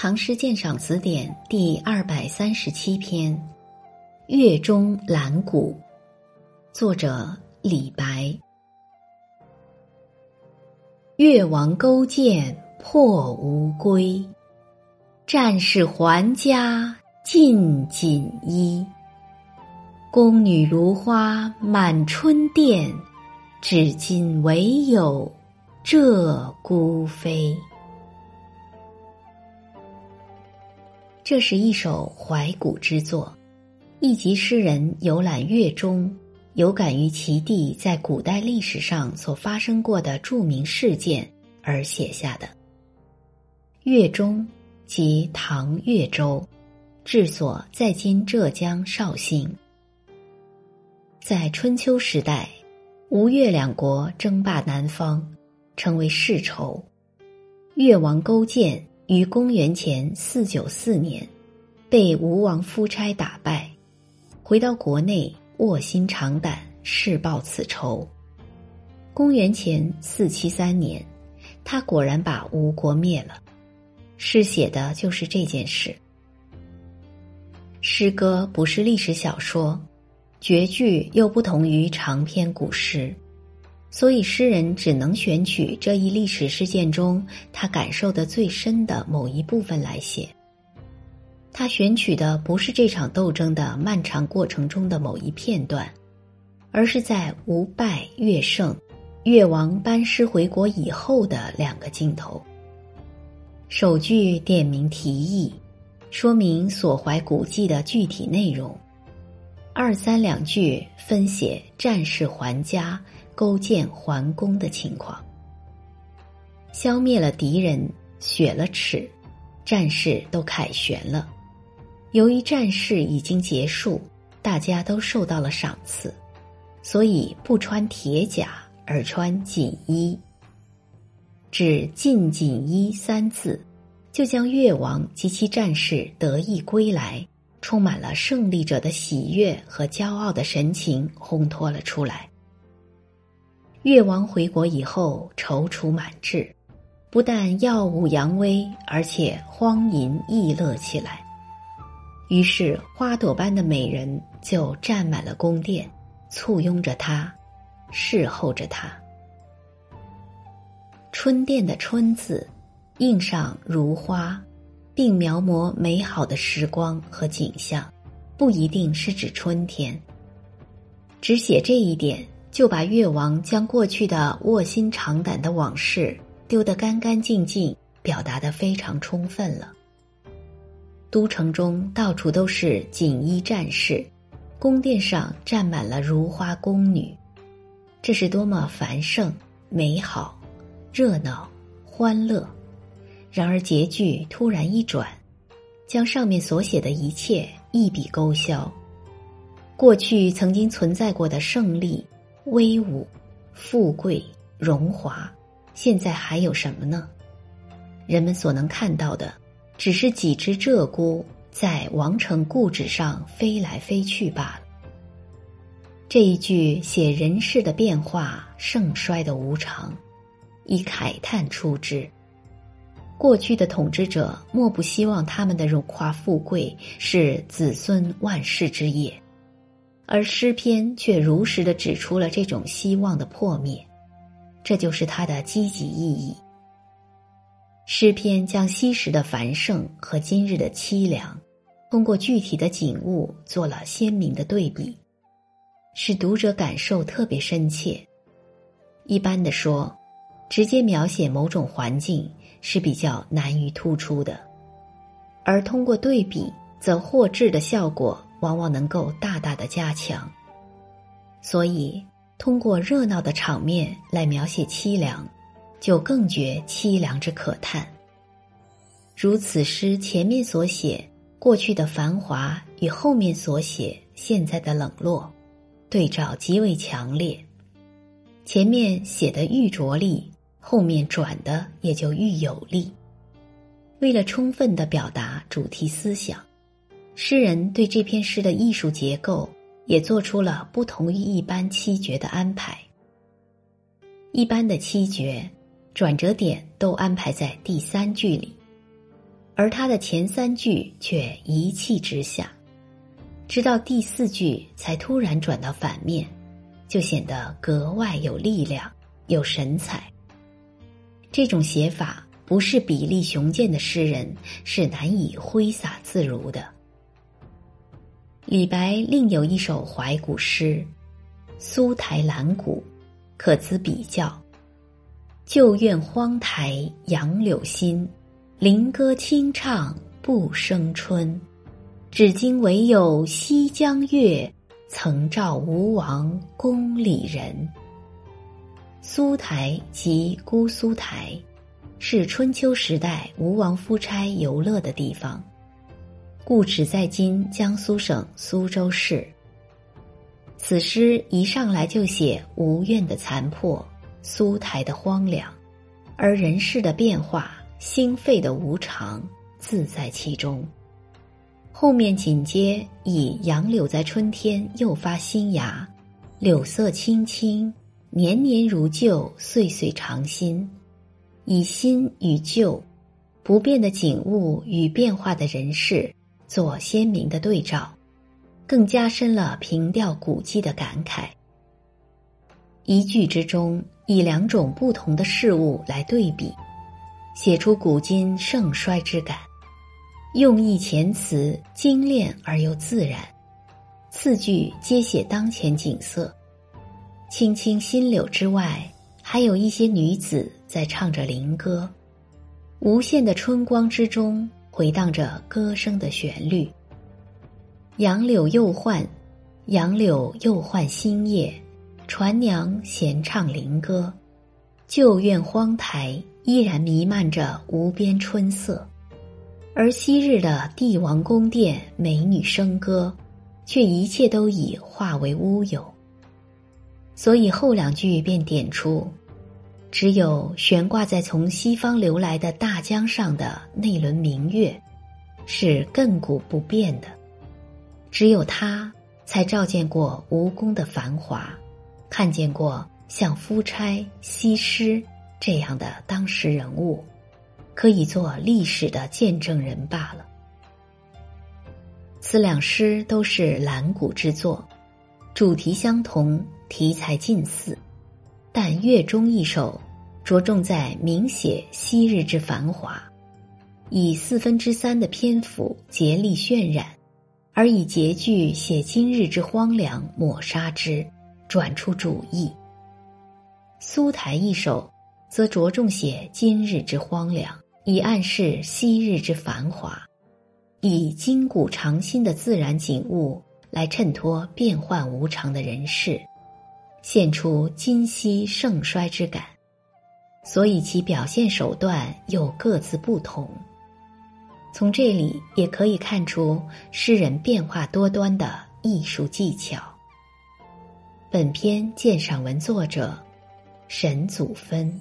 唐诗鉴赏词典第二百三十七篇《月中兰谷》，作者李白。越王勾践破吴归，战士还家尽锦衣。宫女如花满春殿，至今唯有鹧鸪飞。这是一首怀古之作，一集诗人游览粤中，有感于其地在古代历史上所发生过的著名事件而写下的。粤中即唐越州，治所在今浙江绍兴。在春秋时代，吴越两国争霸南方，成为世仇。越王勾践。于公元前四九四年，被吴王夫差打败，回到国内卧薪尝胆，誓报此仇。公元前四七三年，他果然把吴国灭了。诗写的就是这件事。诗歌不是历史小说，绝句又不同于长篇古诗。所以，诗人只能选取这一历史事件中他感受的最深的某一部分来写。他选取的不是这场斗争的漫长过程中的某一片段，而是在吴败越胜、越王班师回国以后的两个镜头。首句点明题意，说明所怀古迹的具体内容；二三两句分写战士还家。勾践还宫的情况，消灭了敌人，雪了耻，战事都凯旋了。由于战事已经结束，大家都受到了赏赐，所以不穿铁甲而穿锦衣。只“进锦衣”三字，就将越王及其战士得意归来，充满了胜利者的喜悦和骄傲的神情烘托了出来。越王回国以后，踌躇满志，不但耀武扬威，而且荒淫逸乐起来。于是，花朵般的美人就占满了宫殿，簇拥着他，侍候着他。春殿的“春”字，印上如花，并描摹美好的时光和景象，不一定是指春天。只写这一点。就把越王将过去的卧薪尝胆的往事丢得干干净净，表达的非常充分了。都城中到处都是锦衣战士，宫殿上站满了如花宫女，这是多么繁盛、美好、热闹、欢乐！然而结句突然一转，将上面所写的一切一笔勾销。过去曾经存在过的胜利。威武、富贵、荣华，现在还有什么呢？人们所能看到的，只是几只鹧鸪在王城故址上飞来飞去罢了。这一句写人世的变化、盛衰的无常，以慨叹出之。过去的统治者莫不希望他们的荣华富贵是子孙万世之业。而诗篇却如实的指出了这种希望的破灭，这就是它的积极意义。诗篇将昔时的繁盛和今日的凄凉，通过具体的景物做了鲜明的对比，使读者感受特别深切。一般的说，直接描写某种环境是比较难于突出的，而通过对比，则获致的效果。往往能够大大的加强，所以通过热闹的场面来描写凄凉，就更觉凄凉之可叹。如此诗前面所写过去的繁华与后面所写现在的冷落，对照极为强烈。前面写的愈着力，后面转的也就愈有力。为了充分的表达主题思想。诗人对这篇诗的艺术结构也做出了不同于一般七绝的安排。一般的七绝，转折点都安排在第三句里，而他的前三句却一气之下，直到第四句才突然转到反面，就显得格外有力量、有神采。这种写法不是比例雄健的诗人是难以挥洒自如的。李白另有一首怀古诗《苏台兰谷》，可资比较。旧院荒台杨柳新，林歌清唱不生春。至今唯有西江月，曾照吴王宫里人。苏台即姑苏台，是春秋时代吴王夫差游乐的地方，故址在今江苏省苏州市。此诗一上来就写吴院的残破。苏台的荒凉，而人世的变化，心肺的无常，自在其中。后面紧接以杨柳在春天又发新芽，柳色青青，年年如旧，岁岁常新。以新与旧，不变的景物与变化的人事做鲜明的对照，更加深了凭吊古迹的感慨。一句之中。以两种不同的事物来对比，写出古今盛衰之感，用意遣词精炼而又自然。次句皆写当前景色，青青新柳之外，还有一些女子在唱着灵歌。无限的春光之中，回荡着歌声的旋律。杨柳又换，杨柳又换新叶。船娘闲唱灵歌，旧院荒台依然弥漫着无边春色，而昔日的帝王宫殿美女笙歌，却一切都已化为乌有。所以后两句便点出，只有悬挂在从西方流来的大江上的那轮明月，是亘古不变的，只有它才照见过吴宫的繁华。看见过像夫差、西施这样的当时人物，可以做历史的见证人罢了。此两诗都是兰谷之作，主题相同，题材近似，但月中一首着重在明写昔日之繁华，以四分之三的篇幅竭力渲染，而以结句写今日之荒凉，抹杀之。转出主意。苏台一首，则着重写今日之荒凉，以暗示昔日之繁华，以今古常新的自然景物来衬托变幻无常的人世，现出今昔盛衰之感。所以其表现手段又各自不同。从这里也可以看出诗人变化多端的艺术技巧。本篇鉴赏文作者：沈祖芬。